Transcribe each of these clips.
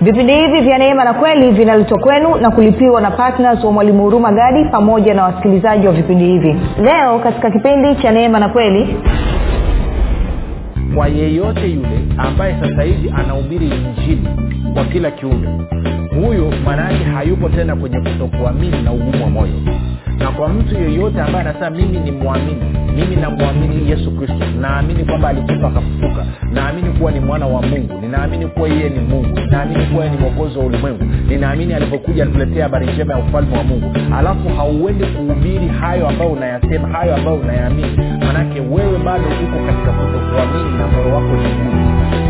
vipindi hivi vya neema na kweli vinaletwa kwenu na kulipiwa na ptns wa mwalimu huruma gadi pamoja na wasikilizaji wa vipindi hivi. Leo katika kipindi cha neema na kweli kwa yeyote yule ambaye sasa hivi anahubiri injili kwa kila kiumbe huyu maanaake hayupo tena kwenye kutokuamini na ugumu wa moyo. Na kwa mtu yeyote ambaye anasema mimi ni mwamini mimi namwamini yesu kristo naamini kwamba alikufa akafufuka. Naamini kuwa ni mwana wa mungu. Ninaamini kuwa yeye ni mungu. Ninaamini kuwa ni mwokozi wa ulimwengu. Ninaamini alipokuja alituletea habari njema ya ufalme wa mungu. Alafu hauendi kuhubiri hayo ambayo unayasema hayo ambayo unayaamini. Manake wewe bado uko katika kutokuamini na moyo wako ni mungu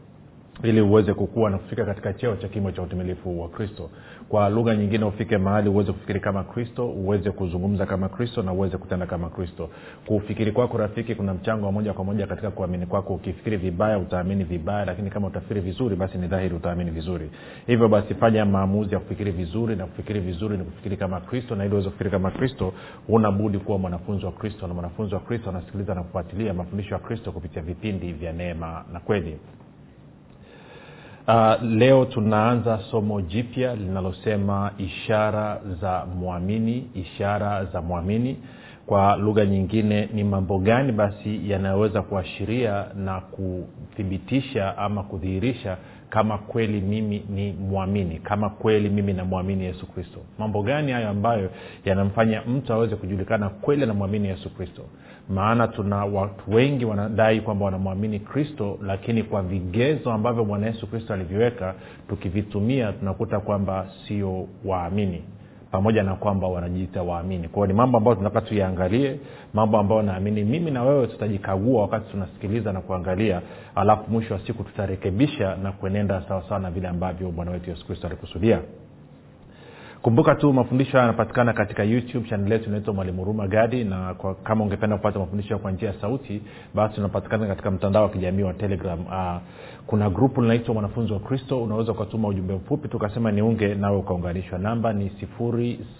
ili uweze kukua na kufika katika cheo cha kimo cha utimilifu wa kristo. Kwa lugha nyingine ufike mahali uweze kufikiri kama kristo uweze kuzungumza kama kristo na uweze kutenda kama kristo. Kufikiri kwako rafiki kuna mchango wa moja kwa moja katika kuamini kwako. Ukifikiri vibaya utaamini vibaya lakini kama utafikiri vizuri basi ni dhahiri utaamini vizuri. Hivyo basi fanya maamuzi ya kufikiri vizuri na kufikiri vizuri ni kufikiri kama kristo na ili uweze kufikiri kama kristo huna kuwa mwanafunzi wa kristo na mwanafunzi wa kristo anasikiliza na kufuatilia mafundisho ya kristo kupitia vipindi vya neema na kweli uh, leo tunaanza somo jipya linalosema ishara za mwamini ishara za mwamini. Kwa lugha nyingine ni mambo gani basi yanayoweza kuashiria na kuthibitisha ama kudhihirisha kama kweli mimi ni mwamini kama kweli mimi namwamini yesu kristo. Mambo gani hayo ambayo yanamfanya mtu aweze kujulikana kweli anamwamini yesu kristo? Maana tuna watu wengi wanadai kwamba wanamwamini kristo lakini kwa vigezo ambavyo bwana yesu kristo aliviweka tukivitumia tunakuta kwamba sio waamini pamoja na kwamba wanajiita waamini. Kwao ni mambo ambayo tunataka tuyaangalie mambo ambayo naamini mimi na wewe tutajikagua wakati tunasikiliza na kuangalia alafu mwisho wa siku tutarekebisha na kuenenda sawasawa na vile ambavyo bwana wetu yesu kristo alikusudia kumbuka tu mafundisho haya yanapatikana katika youtube chanel yetu inaitwa mwalimu huruma gadi na kwa, kama ungependa kupata mafundisho kwa njia ya sauti basi unapatikana katika mtandao wa kijamii wa telegram. Uh, kuna grupu linaitwa mwanafunzi wa kristo unaweza ukatuma ujumbe mfupi tukasema niunge nawe ukaunganishwa namba ni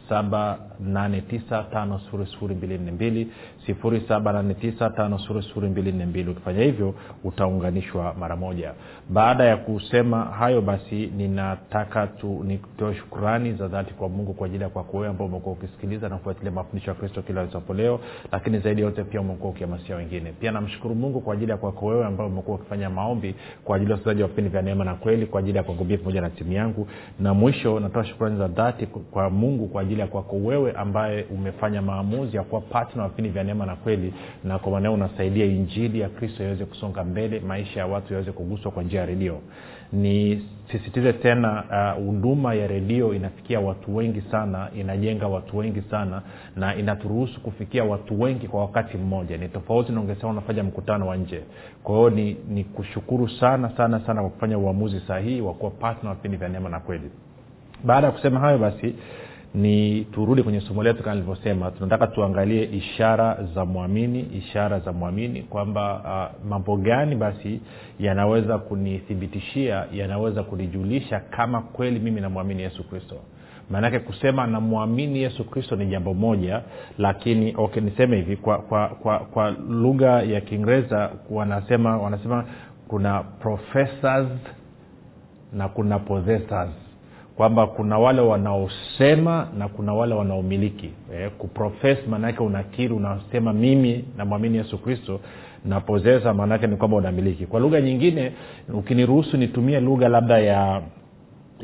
7895242 7895242 ukifanya hivyo utaunganishwa mara moja. Baada ya kusema hayo basi ninataka tu nitoe shukurani za dhati kwa mungu kwa ajili ya kwako wewe ambao umekuwa ukisikiliza na kufuatilia mafundisho ya kristo kila lisapo leo lakini zaidi yote pia umekuwa ukihamasisha wengine. Pia namshukuru mungu kwa ajili ya kwako wewe ambao umekuwa ukifanya maombi kwa ajili ya wasikilizaji wa vipindi vya neema na kweli kwa ajili ya kwangu pamoja na timu yangu. Na mwisho natoa shukrani za dhati kwa mungu kwa ajili ya kwako wewe ambaye umefanya maamuzi ya kuwa patna wa vipindi vya neema na kweli na kwa maneo unasaidia injili ya kristo iweze kusonga mbele maisha ya watu yaweze kuguswa kwa njia ya redio nisisitize tena huduma uh, ya redio inafikia watu wengi sana inajenga watu wengi sana na inaturuhusu kufikia watu wengi kwa wakati mmoja. Ni tofauti naongesema unafanya mkutano wa nje. Kwa hiyo ni, ni kushukuru sana sana sana kwa kufanya uamuzi sahihi wa kuwa patna wa vipindi vya neema na kweli. Baada ya kusema hayo basi ni turudi kwenye somo letu kama nilivyosema. Tunataka tuangalie ishara za mwamini ishara za mwamini kwamba uh, mambo gani basi yanaweza kunithibitishia yanaweza kunijulisha kama kweli mimi namwamini yesu kristo. Maanake kusema namwamini yesu kristo ni jambo moja lakini okay niseme hivi kwa kwa kwa, kwa lugha ya kiingereza wanasema wanasema kuna professors na kuna possessors kwamba kuna wale wanaosema na kuna wale wanaomiliki. Eh, kuprofes maanaake unakiri unasema mimi namwamini yesu kristo na pozesa maanaake ni kwamba unamiliki. Kwa lugha nyingine ukiniruhusu nitumie lugha labda ya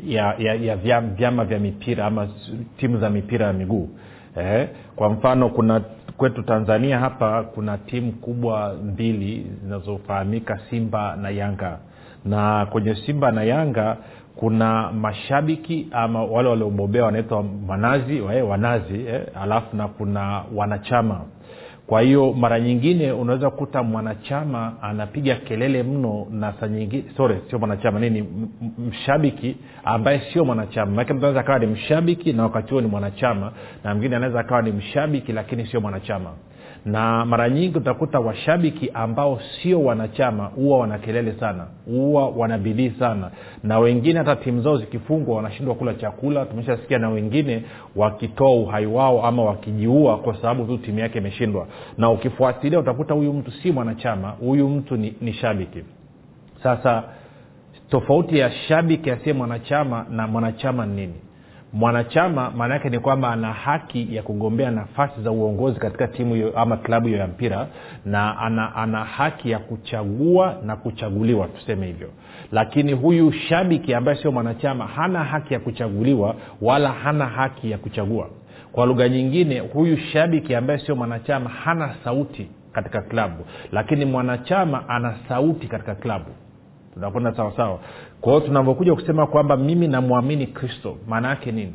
ya, ya, ya vyama, vyama vya mipira ama timu za mipira ya miguu. Eh, kwa mfano kuna kwetu tanzania hapa kuna timu kubwa mbili zinazofahamika simba na yanga. Na kwenye simba na yanga kuna mashabiki ama wale waliobobea wanaitwa manazi wae, wanazi eh, alafu na kuna wanachama. Kwa hiyo mara nyingine unaweza kukuta mwanachama anapiga kelele mno na saa nyingine sorry sio mwanachama nini mshabiki ambaye sio mwanachama. Maake mtu anaweza akawa ni mshabiki na wakati huo ni mwanachama na mwingine anaweza akawa ni mshabiki lakini sio mwanachama na mara nyingi utakuta washabiki ambao sio wanachama huwa wana kelele sana huwa wana bidii sana. Na wengine hata timu zao zikifungwa wanashindwa kula chakula. Tumeshasikia na wengine wakitoa uhai wao ama wakijiua kwa sababu tu timu yake imeshindwa. Na ukifuatilia utakuta huyu mtu si mwanachama huyu mtu ni, ni shabiki. Sasa tofauti ya shabiki asiye mwanachama na mwanachama ni nini mwanachama maana yake ni kwamba ana haki ya kugombea nafasi za uongozi katika timu hiyo ama klabu hiyo ya mpira na ana, ana haki ya kuchagua na kuchaguliwa tuseme hivyo. Lakini huyu shabiki ambaye sio mwanachama hana haki ya kuchaguliwa wala hana haki ya kuchagua. Kwa lugha nyingine huyu shabiki ambaye sio mwanachama hana sauti katika klabu. Lakini mwanachama ana sauti katika klabu tunakwenda sawasawa kwa hiyo tunavyokuja kusema kwamba mimi namwamini kristo maana yake nini?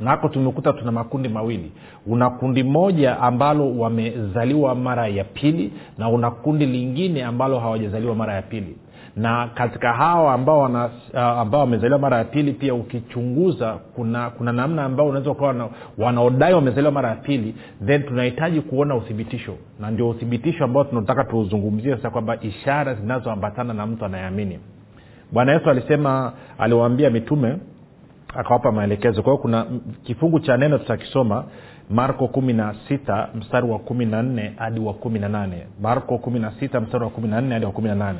Nako tumekuta tuna makundi mawili. Una kundi moja ambalo wamezaliwa mara ya pili na una kundi lingine ambalo hawajazaliwa mara ya pili na katika hawa ambao wana, uh, ambao wamezaliwa mara ya pili pia ukichunguza kuna kuna namna ambao unaweza ukawa wana, wanaodai wamezaliwa mara ya pili then tunahitaji kuona uthibitisho. Na ndio uthibitisho ambao tunataka tuuzungumzie sasa kwamba ishara zinazoambatana na mtu anayeamini. Bwana yesu alisema aliwaambia mitume akawapa maelekezo. Kwa hiyo kuna kifungu cha neno tutakisoma marko kumi na sita mstari wa kumi na nne hadi wa kumi na nane. Marko kumi na sita mstari wa kumi na nne hadi wa kumi na nane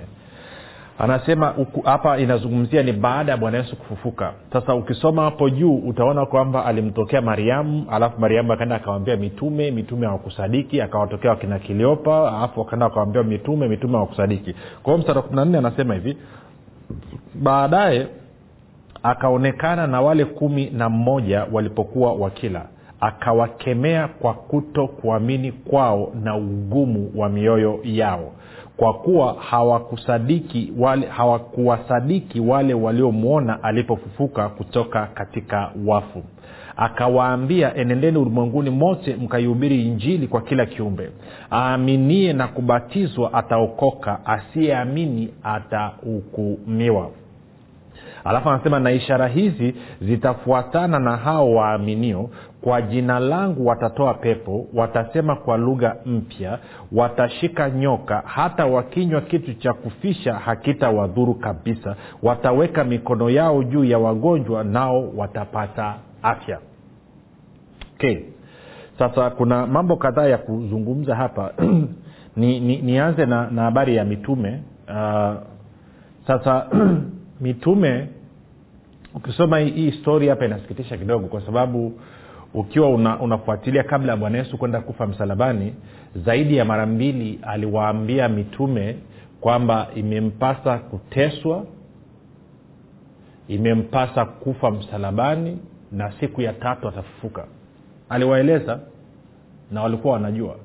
anasema hapa inazungumzia ni baada ya bwana yesu kufufuka. Sasa ukisoma hapo juu utaona kwamba alimtokea mariamu alafu mariamu akaenda akawambia mitume mitume hawakusadiki akawatokea wakina kiliopa alafu akaenda akawambia mitume mitume hawakusadiki. Kwa hiyo mstari wa kumi na nne anasema hivi baadaye akaonekana na wale kumi na mmoja walipokuwa wakila akawakemea kwa kuto kuamini kwao na ugumu wa mioyo yao kwa kuwa hawakusadiki wale hawakuwasadiki wale waliomwona alipofufuka kutoka katika wafu. Akawaambia enendeni ulimwenguni mote mkaihubiri injili kwa kila kiumbe. Aaminie na kubatizwa ataokoka asiyeamini atahukumiwa alafu anasema na ishara hizi zitafuatana na hao waaminio kwa jina langu watatoa pepo watasema kwa lugha mpya watashika nyoka hata wakinywa kitu cha kufisha hakitawadhuru kabisa. Wataweka mikono yao juu ya wagonjwa nao watapata afya. Okay. sasa kuna mambo kadhaa ya kuzungumza hapa. Ni, ni, nianze na, habari ya mitume. Uh, sasa mitume ukisoma hii stori hapa inasikitisha kidogo kwa sababu ukiwa una, unafuatilia kabla ya bwana yesu kwenda kufa msalabani zaidi ya mara mbili aliwaambia mitume kwamba imempasa kuteswa imempasa kufa msalabani na siku ya tatu atafufuka. Aliwaeleza na walikuwa wanajua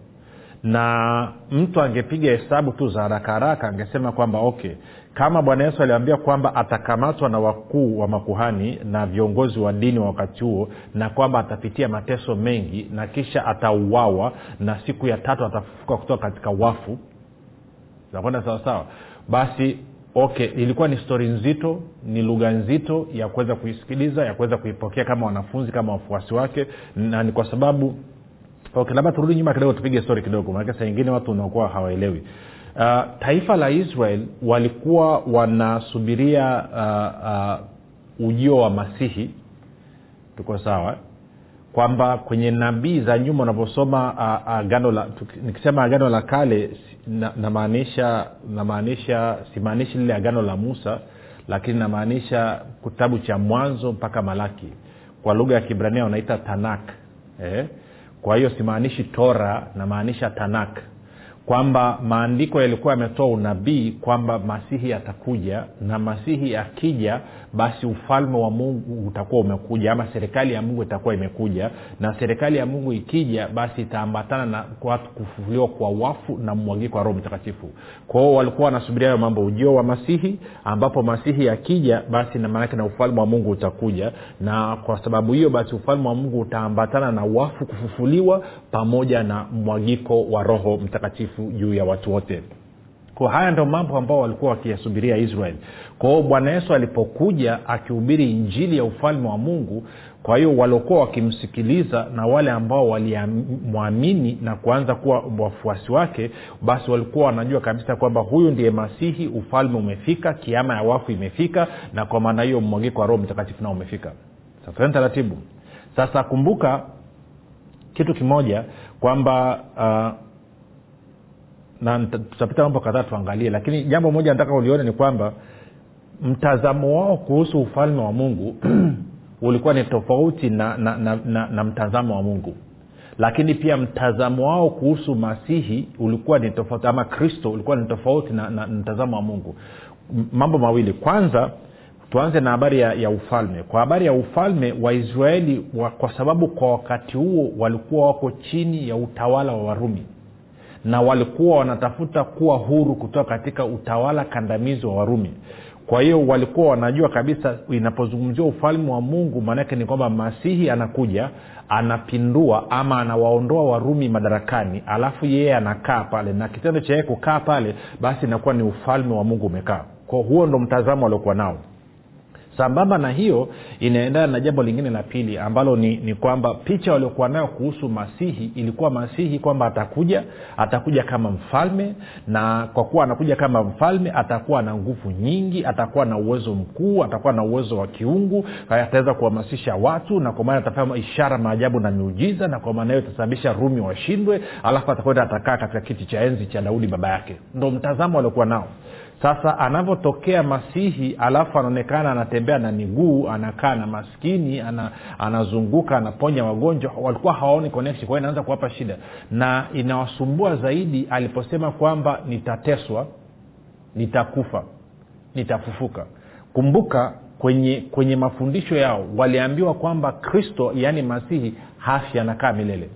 na mtu angepiga hesabu tu za haraka haraka angesema kwamba okay kama bwana yesu aliambia kwamba atakamatwa na wakuu wa makuhani na viongozi wa dini wa wakati huo na kwamba atapitia mateso mengi na kisha atauawa na siku ya tatu atafufuka kutoka katika wafu nakwenda sawasawa basi okay ilikuwa ni stori nzito ni lugha nzito ya kuweza kuisikiliza ya kuweza kuipokea kama wanafunzi kama wafuasi wake na ni kwa sababu okay labda turudi nyuma kidogo tupige stori kidogo maanake saa ingine watu unaokuwa hawaelewi. Uh, taifa la israel walikuwa wanasubiria uh, uh, ujio wa masihi. Tuko sawa? Kwamba kwenye nabii za nyuma unavyosoma agano la nikisema agano la kale namaanisha na namaanisha simaanishi lile agano la musa lakini namaanisha kitabu cha mwanzo mpaka malaki. Kwa lugha ya kibrania wanaita tanak eh? Kwa hiyo simaanishi tora namaanisha tanak kwamba maandiko yalikuwa yametoa unabii kwamba masihi atakuja na masihi akija basi ufalme wa mungu utakuwa umekuja ama serikali ya mungu itakuwa imekuja. Na serikali ya mungu ikija basi itaambatana na watu kufufuliwa kwa wafu na mmwagiko wa roho mtakatifu. Kwao walikuwa wanasubiria hayo mambo. Ujio wa masihi ambapo masihi akija basi na maanake na ufalme wa mungu utakuja. Na kwa sababu hiyo basi ufalme wa mungu utaambatana na wafu kufufuliwa pamoja na mwagiko wa roho mtakatifu juu ya watu wote kwa haya ndo mambo ambao walikuwa wakiyasubiria israeli kwa hiyo bwana yesu alipokuja akihubiri injili ya ufalme wa mungu kwa hiyo waliokuwa wakimsikiliza na wale ambao walimwamini na kuanza kuwa wafuasi wake basi walikuwa wanajua kabisa kwamba huyu ndiye masihi ufalme umefika kiama ya wafu imefika na kwa maana hiyo mmwagiko wa roho mtakatifu nao umefika. Sasa taratibu. Sasa kumbuka kitu kimoja kwamba uh, na tutapita mambo kadhaa tuangalie lakini jambo moja nataka ulione ni kwamba mtazamo wao kuhusu ufalme wa mungu ulikuwa ni tofauti na, na, na, na, na mtazamo wa mungu. Lakini pia mtazamo wao kuhusu masihi ulikuwa ni tofauti ama kristo ulikuwa ni tofauti na, na, mtazamo wa mungu. Mambo mawili. Kwanza tuanze na habari ya, ya ufalme. Kwa habari ya ufalme waisraeli wa, kwa sababu kwa wakati huo walikuwa wako chini ya utawala wa warumi na walikuwa wanatafuta kuwa huru kutoka katika utawala kandamizi wa warumi. Kwa hiyo walikuwa wanajua kabisa inapozungumziwa ufalme wa mungu maanake ni kwamba masihi anakuja anapindua ama anawaondoa warumi madarakani alafu yeye anakaa pale na kitendo cha yeye kukaa pale basi inakuwa ni ufalme wa mungu umekaa. Kwa huo ndo mtazamo waliokuwa nao sambamba na hiyo inaendana na jambo lingine la pili ambalo ni, ni kwamba picha waliokuwa nayo kuhusu masihi ilikuwa masihi kwamba atakuja atakuja kama mfalme na kwa kuwa anakuja kama mfalme atakuwa na nguvu nyingi atakuwa na uwezo mkuu atakuwa na uwezo wa kiungu ataweza kuhamasisha watu na kwa maana atafanya ishara maajabu na miujiza na kwa maana hiyo itasababisha rumi washindwe alafu atakwenda atakaa katika kiti cha enzi cha daudi baba yake. Ndo mtazamo waliokuwa nao sasa anavyotokea masihi alafu anaonekana anatembea na miguu anakaa na maskini ana, anazunguka anaponya wagonjwa walikuwa hawaoni connection kwa inaanza kuwapa shida. Na inawasumbua zaidi aliposema kwamba nitateswa nitakufa nitafufuka. Kumbuka kwenye kwenye mafundisho yao waliambiwa kwamba kristo yaani masihi hafi anakaa milele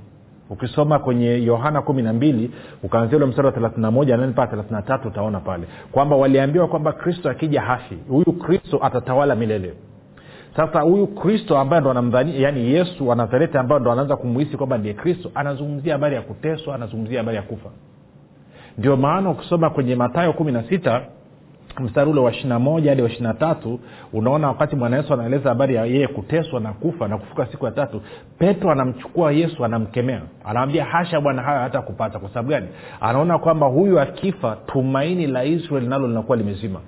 ukisoma kwenye yohana kumi na mbili ukaanzia ule mstari wa thelathinamoja moja mpaka thelathinatatu utaona pale kwamba waliambiwa kwamba kristo akija hafi. Huyu kristo atatawala milele. Sasa huyu kristo ambaye ndo anamdhani yaani yesu wa nazareti ambayo ndo anaanza kumuhisi kwamba ndiye kristo anazungumzia habari ya kuteswa anazungumzia habari ya kufa. Ndio maana ukisoma kwenye matayo kumi na sita mstari ule wa ishirina moja hadi wa ishirina tatu unaona wakati bwana yesu anaeleza habari ya yeye kuteswa na kufa na kufuka siku ya tatu petro anamchukua yesu anamkemea. Anamwambia hasha bwana hayo hata kupata. Kwa sababu gani? Anaona kwamba huyu akifa tumaini la israeli nalo linakuwa limezima.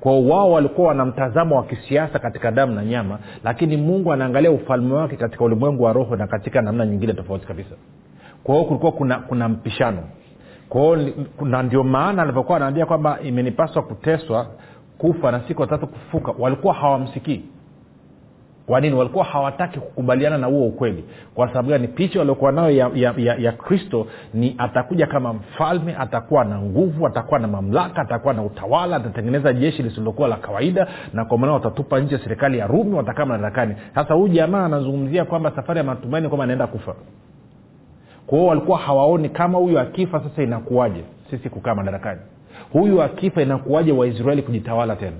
Kwao wao walikuwa wana mtazamo wa kisiasa katika damu na nyama lakini mungu anaangalia ufalme wake katika ulimwengu wa roho na katika namna nyingine tofauti kabisa. Kwa hiyo kulikuwa kuna, kuna mpishano kwao na ndio maana alivyokuwa anaambia kwamba imenipaswa kuteswa kufa na siku watatu kufuka walikuwa hawamsikii. Kwa nini? Walikuwa hawataki kukubaliana na huo ukweli. Kwa sababu gani? Picha waliokuwa nayo ya, ya, ya, ya kristo ni atakuja kama mfalme atakuwa na nguvu atakuwa na mamlaka atakuwa na utawala atatengeneza jeshi lisilokuwa la kawaida na kwa maana watatupa nje serikali ya rumi watakaa madarakani. Sasa huyu jamaa anazungumzia kwamba safari ya matumaini kwamba anaenda kufa kwa hiyo walikuwa hawaoni kama huyu akifa sasa inakuwaje sisi kukaa madarakani. Huyu akifa inakuwaje waisraeli kujitawala tena?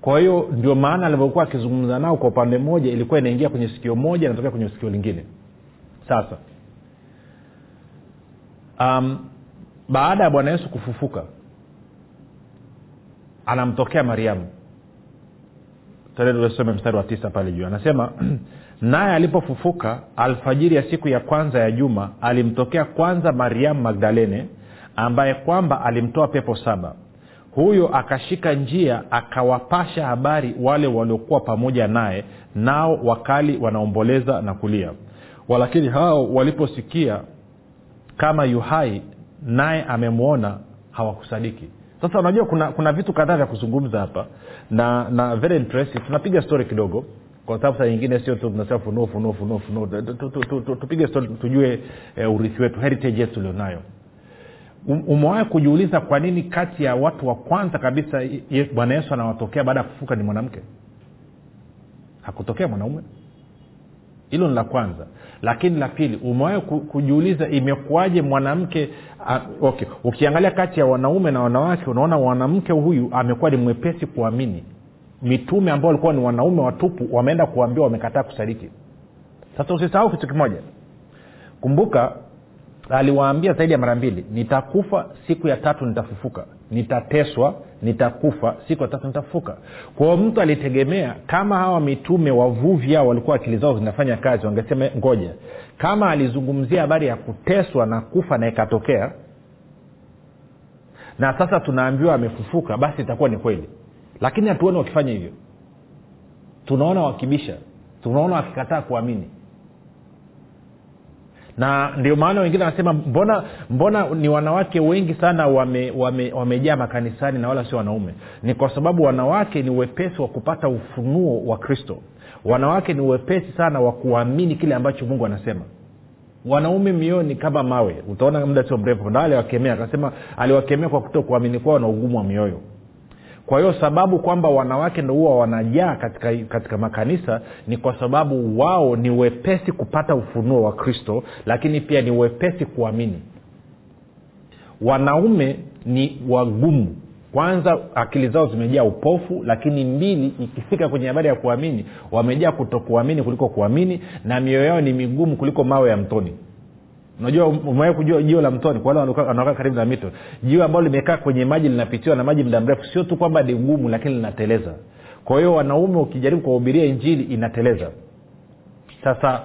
Kwa hiyo ndio maana alivyokuwa akizungumza nao kwa upande mmoja ilikuwa inaingia kwenye sikio moja inatokea kwenye sikio lingine. Sasa um, baada ya bwana yesu kufufuka anamtokea mariamu. Tusome mstari wa tisa pale juu. Anasema naye alipofufuka alfajiri ya siku ya kwanza ya juma alimtokea kwanza mariamu magdalene ambaye kwamba alimtoa pepo saba. Huyo akashika njia akawapasha habari wale waliokuwa pamoja naye nao wakali wanaomboleza na kulia. Walakini hao waliposikia kama yuhai naye amemwona hawakusadiki. Sasa unajua kuna kuna vitu kadhaa vya kuzungumza hapa na na very tunapiga story kidogo kwa sababu saa nyingine sio tu tunasema funuo funuo funuo funuo. Tupige tujue uh, urithi wetu heritage yetu tulionayo. Um- umewahi kujiuliza kwa nini kati ya watu wa kwanza kabisa bwana yesu anawatokea baada ya kufuka ni mwanamke? Hakutokea mwanaume. Hilo ni la kwanza. Lakini la pili umewahi ku- kujiuliza imekuwaje mwanamke uh, okay ukiangalia kati ya wanaume na wanawake unaona mwanamke huyu amekuwa ni mwepesi kuamini mitume ambao walikuwa ni wanaume watupu wameenda kuambiwa wamekataa kusadiki sasa usisahau kitu kimoja. Kumbuka aliwaambia zaidi ya mara mbili nitakufa siku ya tatu nitafufuka. Nitateswa nitakufa siku ya tatu nitafufuka. Kwao mtu alitegemea kama hawa mitume wavuvi hao walikuwa akili zao zinafanya kazi wangesema ngoja. Kama alizungumzia habari ya kuteswa na kufa na ikatokea na sasa tunaambiwa amefufuka basi itakuwa ni kweli lakini hatuoni wakifanya hivyo. Tunaona wakibisha. Tunaona wakikataa kuamini. Na ndio maana wengine wanasema mbona mbona ni wanawake wengi sana wamejaa wame, wame makanisani na wala sio wanaume? Ni kwa sababu wanawake ni wepesi wa kupata ufunuo wa kristo. Wanawake ni wepesi sana wa kuamini kile ambacho mungu anasema. Wanaume mioni kama mawe. Utaona muda sio mrefu. Na aliwakemea akasema aliwakemea kwa kuto kuamini kwao na ugumu wa mioyo kwa hiyo sababu kwamba wanawake ndo huwa wanajaa katika, katika makanisa ni kwa sababu wao ni wepesi kupata ufunuo wa kristo lakini pia ni wepesi kuamini. Wanaume ni wagumu. Kwanza akili zao zimejaa upofu lakini mbili ikifika kwenye habari ya kuamini wamejaa kutokuamini kuliko kuamini na mioyo yao ni migumu kuliko mawe ya mtoni unajua umewahi kujua jio la mtoni? Kwa wale wanaokaa karibu na mito. Jio ambalo limekaa kwenye maji linapitiwa na maji muda mrefu. Sio tu kwamba ni gumu lakini linateleza. Kwa hiyo wanaume ukijaribu kuwahubiria injili inateleza. Sasa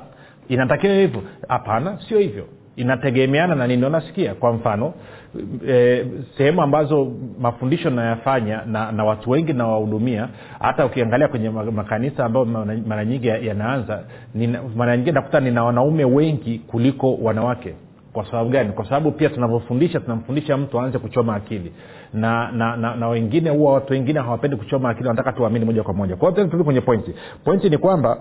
inatakiwa hivyo? Hapana sio hivyo. Inategemeana na nini? Nasikia kwa mfano e, sehemu ambazo mafundisho nayafanya na, na watu wengi nawahudumia hata ukiangalia kwenye makanisa ambayo mara nyingi yanaanza mara nyingi nakuta nina wanaume wengi kuliko wanawake. Kwa sababu gani? Kwa sababu pia tunavyofundisha tunamfundisha mtu aanze kuchoma akili. Na na, na, na wengine huwa watu wengine hawapendi kuchoma akili wanataka tuamini moja kwa moja. Kwa hiyo kwenye pointi pointi ni kwamba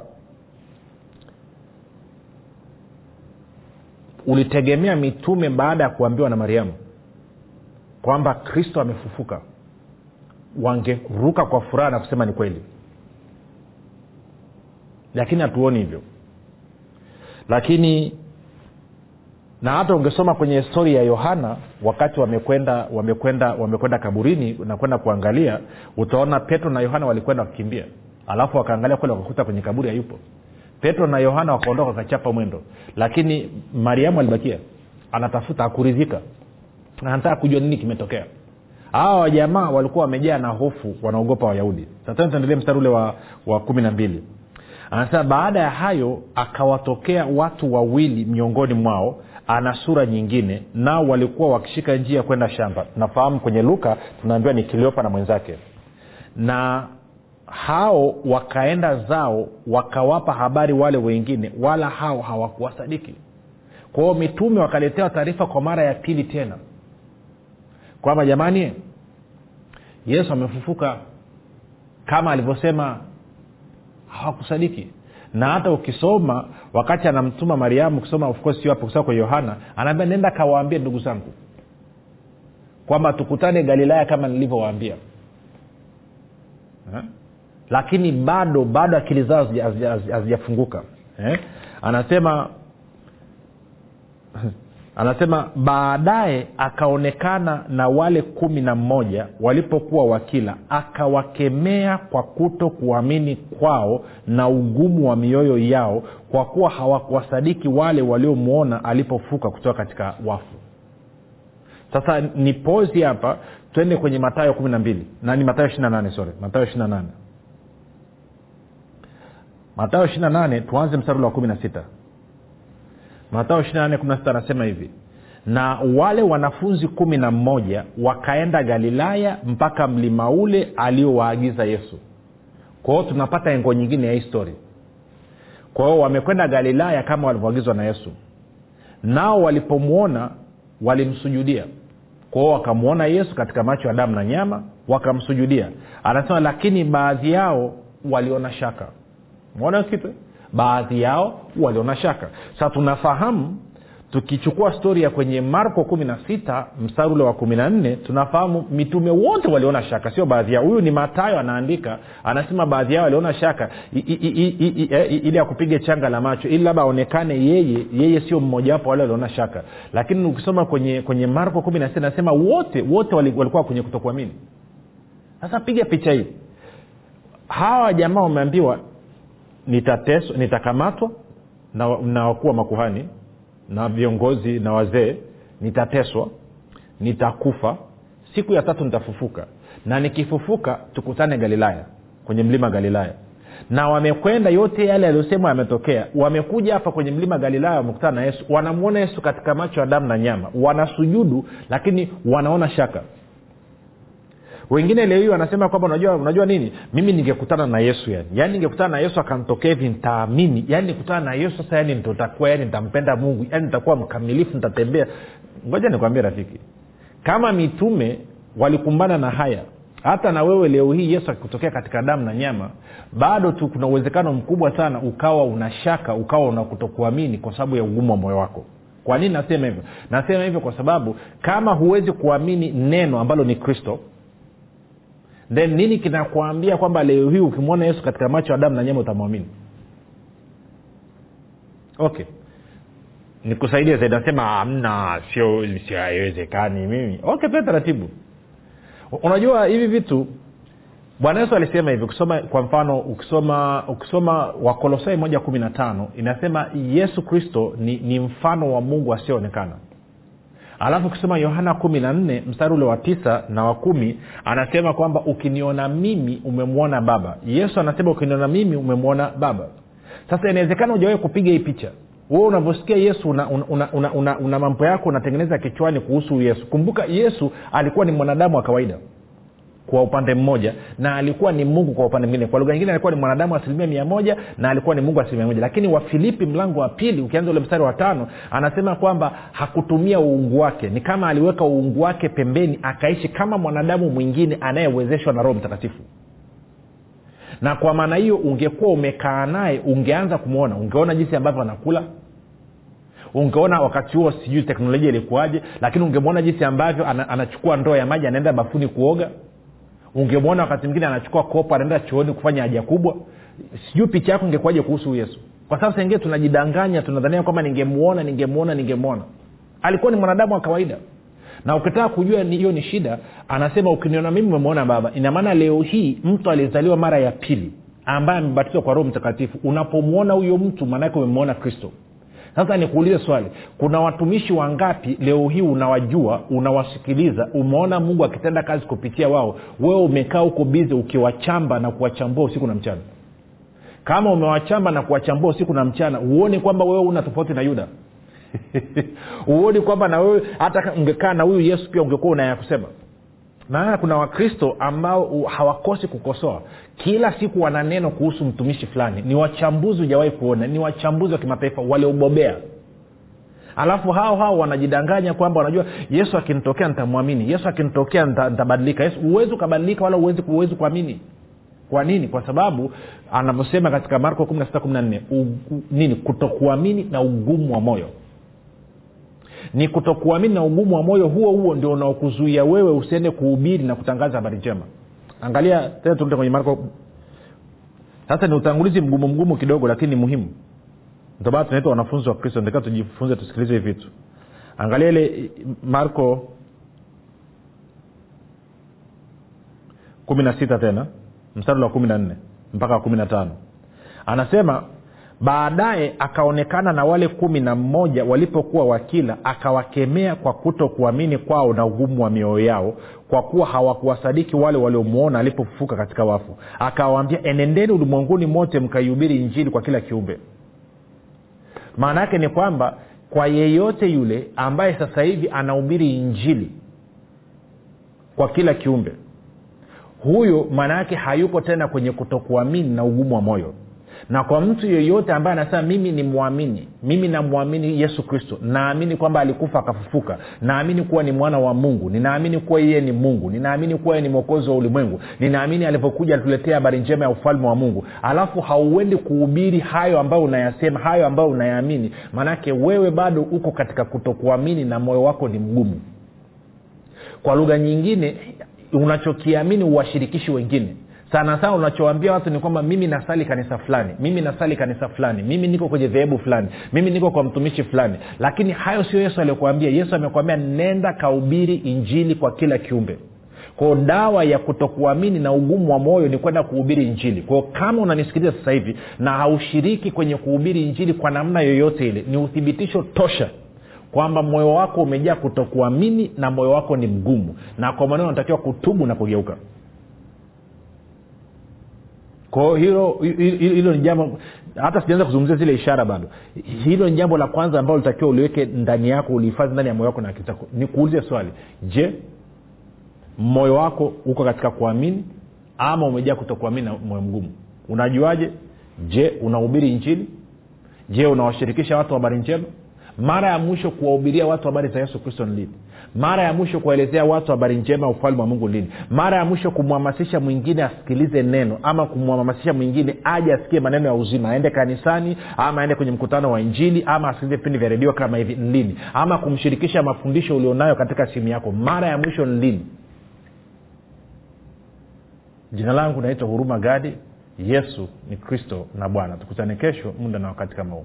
ulitegemea mitume baada ya kuambiwa na mariamu kwamba kristo amefufuka wangeruka kwa furaha na kusema ni kweli. Lakini hatuoni hivyo. Lakini na hata ungesoma kwenye stori ya yohana wakati wamekwenda wamekwenda wamekwenda kaburini nakwenda kuangalia utaona petro na yohana walikwenda wakikimbia alafu wakaangalia kule wakakuta kwenye kaburi hayupo. Petro na yohana wakaondoka wakachapa mwendo. Lakini mariamu alibakia anatafuta akuridhika anataka kujua nini kimetokea. Hawa wajamaa walikuwa wamejaa na hofu wanaogopa wayahudi. Sasa tuendelee mstari ule wa, wa kumi na mbili. Anasema baada ya hayo akawatokea watu wawili miongoni mwao ana sura nyingine nao walikuwa wakishika njia kwenda shamba. Tunafahamu kwenye luka tunaambiwa ni kiliopa na mwenzake. Na hao wakaenda zao wakawapa habari wale wengine wala hao hawakuwasadiki. Kwa hiyo mitume wakaletewa taarifa kwa mara ya pili tena kwamba jamani yesu amefufuka. Kama alivyosema hawakusadiki. Na hata ukisoma wakati anamtuma mariamu ukisoma of course sio hapo kusoma kwa yohana anaambia nenda kawaambie ndugu zangu kwamba tukutane galilaya kama nilivyowaambia. Lakini bado bado akili zao hazijafunguka. Eh? anasema anasema baadaye akaonekana na wale kumi na mmoja walipokuwa wakila akawakemea kwa kuto kuamini kwao na ugumu wa mioyo yao kwa kuwa hawakuwasadiki wale waliomwona alipofuka kutoka katika wafu. Sasa ni pozi hapa twende kwenye matayo kumi na mbili. Nani? Matayo ishiri na nane sore matayo ishiri na nane. Matayo ishiri na nane tuanze mstari wa kumi na sita matao anasema hivi na wale wanafunzi kumi na mmoja wakaenda galilaya mpaka mlima ule aliowaagiza yesu. Kwa hiyo tunapata engo nyingine ya histori kwa hiyo wamekwenda galilaya kama walivyoagizwa na yesu. Nao walipomwona walimsujudia. Kwa hiyo wakamwona yesu katika macho ya damu na nyama wakamsujudia. Anasema lakini baadhi yao waliona shaka. Mwona kitu baadhi yao waliona shaka. Sasa tunafahamu tukichukua stori ya kwenye marko kumi na sita mstari ule wa kumi na nne tunafahamu mitume wote waliona shaka. Sio baadhi yao. Huyu ni matayo anaandika anasema baadhi yao waliona shaka. Eh, ili akupiga changa la macho ili labda aonekane yeye yeye sio mmojawapo wale waliona shaka. Lakini ukisoma kwenye kwenye marko kumi na sita anasema wote wote walikuwa kwenye kutokuamini. Sasa piga picha hii. Hawa jamaa wameambiwa nitateswa nitakamatwa na, na wakuu wa makuhani na viongozi na wazee. Nitateswa nitakufa. Siku ya tatu nitafufuka. Na nikifufuka tukutane galilaya kwenye mlima galilaya. Na wamekwenda yote yale yaliyosemwa yametokea. Wamekuja hapa kwenye mlima galilaya wamekutana na yesu. Wanamwona yesu katika macho ya damu na nyama. Wanasujudu lakini wanaona shaka wengine leo hii wanasema kwamba unajua unajua nini? Mimi ningekutana na yesu yani. Yaani ningekutana na yesu akantokea hivi nitaamini. Yaani nikutana na yesu sasa yani nitakuwa yani nitampenda mungu. Yani nitakuwa mkamilifu nitatembea. Ngoja nikwambie rafiki. Kama mitume walikumbana na haya hata na wewe leo hii yesu akikutokea katika damu na nyama bado tu kuna uwezekano mkubwa sana ukawa unashaka ukawa unakutokuamini kwa sababu ya ugumu wa moyo wako. Kwa nini nasema hivyo? Nasema hivyo kwa sababu kama huwezi kuamini neno ambalo ni kristo then nini kinakuambia kwamba leo hii ukimwona yesu katika macho ya damu na nyama utamwamini? Okay. Nikusaidie zaidi nasema amna sio haiwezekani mimi. Okay pia taratibu. Unajua hivi vitu bwana yesu alisema hivi kusoma kwa mfano ukisoma ukisoma wakolosai moja kumi na tano inasema yesu kristo ni, ni mfano wa mungu asioonekana alafu ukisoma yohana kumi na nne mstari ule wa tisa na wa kumi anasema kwamba ukiniona mimi umemwona baba. Yesu anasema ukiniona mimi umemwona baba. Sasa inawezekana ujawahi kupiga hii picha. Wewe unavyosikia yesu una, una, una, una, una, una mambo yako unatengeneza kichwani kuhusu yesu. Kumbuka yesu alikuwa ni mwanadamu wa kawaida kwa upande mmoja na alikuwa ni mungu kwa upande mwingine. Kwa lugha nyingine alikuwa ni mwanadamu asilimia mia moja na alikuwa ni mungu asilimia moja. Lakini wafilipi mlango wa pili ukianza ule mstari wa tano anasema kwamba hakutumia uungu wake. Ni kama aliweka uungu wake pembeni akaishi kama mwanadamu mwingine anayewezeshwa na roho mtakatifu. Na kwa maana hiyo ungekuwa umekaa naye ungeanza kumwona ungeona jinsi ambavyo anakula. Ungeona wakati huo sijui teknolojia ilikuwaje lakini ungemwona jinsi ambavyo anachukua ndoo ya maji anaenda bafuni kuoga ungemwona wakati mwingine anachukua kopo anaenda chooni kufanya haja kubwa. Sijui picha yako ingekuwaje kuhusu yesu. Kwa sababu sengine tunajidanganya tunadhania kwamba ningemwona ningemwona ningemwona. Alikuwa ni mwanadamu wa kawaida. Na ukitaka kujua hiyo ni shida anasema ukiniona mimi umemwona baba. Ina maana leo hii mtu aliyezaliwa mara ya pili ambaye amebatizwa kwa roho mtakatifu. Unapomwona huyo mtu maanake umemwona kristo sasa nikuulize swali. Kuna watumishi wangapi leo hii unawajua unawasikiliza umeona mungu akitenda kazi kupitia wao wewe umekaa huko bizi ukiwachamba na kuwachambua usiku na mchana? Kama umewachamba na kuwachambua usiku na mchana huoni kwamba wewe una tofauti na yuda? Huoni kwamba na wewe hata ungekaa na huyu yesu pia ungekuwa unaya kusema? Maana kuna wakristo ambao hawakosi kukosoa kila siku wana neno kuhusu mtumishi fulani. Ni wachambuzi hujawahi kuona. Ni wachambuzi wa kimataifa waliobobea. Alafu hao hao wanajidanganya kwamba wanajua yesu akinitokea nitamwamini. Yesu akinitokea nita- nitabadilika. Yesu huwezi ukabadilika wala huwezi kuamini. Kwa nini? Kwa sababu anavyosema katika marko 16 nini? Kutokuamini na ugumu wa moyo. Ni kutokuamini na ugumu wa moyo huo huo ndio unaokuzuia wewe usiende kuhubiri na kutangaza habari njema angalia tena turudi kwenye marko. Sasa ni utangulizi mgumu mgumu kidogo lakini ni muhimu. Ndomana tunaitwa wanafunzi wa kristo ndika tujifunze tusikilize hivi vitu. Angalia ile marko kumi na sita tena mstari wa kumi na nne mpaka wa kumi na tano. Anasema baadaye akaonekana na wale kumi na mmoja walipokuwa wakila akawakemea kwa kuto kuamini kwao na ugumu wa mioyo yao kwa kuwa hawakuwasadiki wale waliomwona alipofufuka katika wafu. Akawaambia enendeni ulimwenguni mote mkaihubiri injili kwa kila kiumbe. Maana yake ni kwamba kwa yeyote yule ambaye sasa hivi anahubiri injili kwa kila kiumbe huyo maana yake hayupo tena kwenye kutokuamini na ugumu wa moyo na kwa mtu yeyote ambaye anasema mimi ni mwamini mimi namwamini yesu kristo naamini kwamba alikufa akafufuka naamini kuwa ni mwana wa mungu ninaamini kuwa yeye ni mungu ninaamini kuwa yeye ni mwokozi wa ulimwengu ninaamini alivyokuja alituletea habari njema ya ufalme wa mungu. Alafu hauendi kuhubiri hayo ambayo unayasema hayo ambayo unayaamini. Maanake wewe bado uko katika kutokuamini na moyo wako ni mgumu. Kwa lugha nyingine unachokiamini uwashirikishi wengine sana sana unachoambia watu ni kwamba mimi nasali kanisa fulani mimi nasali kanisa fulani mimi niko kwenye dhehebu fulani mimi niko kwa mtumishi fulani. Lakini hayo sio yesu aliyokuambia. Yesu amekwambia nenda kaubiri injili kwa kila kiumbe. Kwao dawa ya kutokuamini na ugumu wa moyo ni kwenda kuhubiri injili. Kwao kama unanisikiliza sasa hivi na haushiriki kwenye kuhubiri injili kwa namna yoyote ile ni uthibitisho tosha kwamba moyo wako umejaa kutokuamini na moyo wako ni mgumu. Na kwa maneno unatakiwa kutubu na kugeuka kwao hilo hilo ni jambo hata sijaanza kuzungumzia zile ishara bado. Hilo ni jambo la kwanza ambalo litakiwa uliweke ndani yako ulihifadhi ndani ya moyo wako na akili zako. Ni kuulize swali. Je moyo wako uko katika kuamini ama umejaa kutokuamini na moyo mgumu? Unajuaje? Je unahubiri injili? Je unawashirikisha watu habari njema? Mara ya mwisho kuwahubiria watu habari za yesu kristo ni lini mara ya mwisho kuwaelezea watu habari njema ya ufalme wa mungu lini? Mara ya mwisho kumhamasisha mwingine asikilize neno ama kumhamasisha mwingine aje asikie maneno ya uzima aende kanisani ama aende kwenye mkutano wa injili ama asikilize vipindi vya redio kama hivi nlini lini? Ama kumshirikisha mafundisho ulionayo katika simu yako mara ya mwisho ni lini? Jina langu naitwa huruma gadi. Yesu ni kristo na bwana. Tukutane kesho muda na wakati kama huu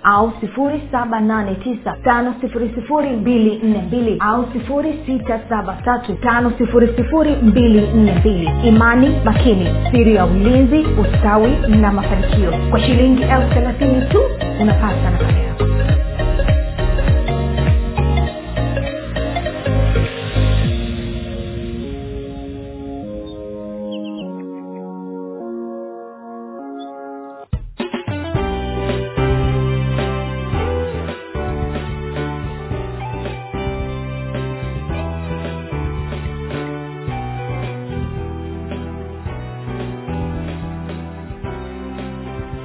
au 789 au 67 imani makini siri ya ulinzi ustawi na mafanikio. Kwa shilingi elfu thelathini tu unapata nakala yako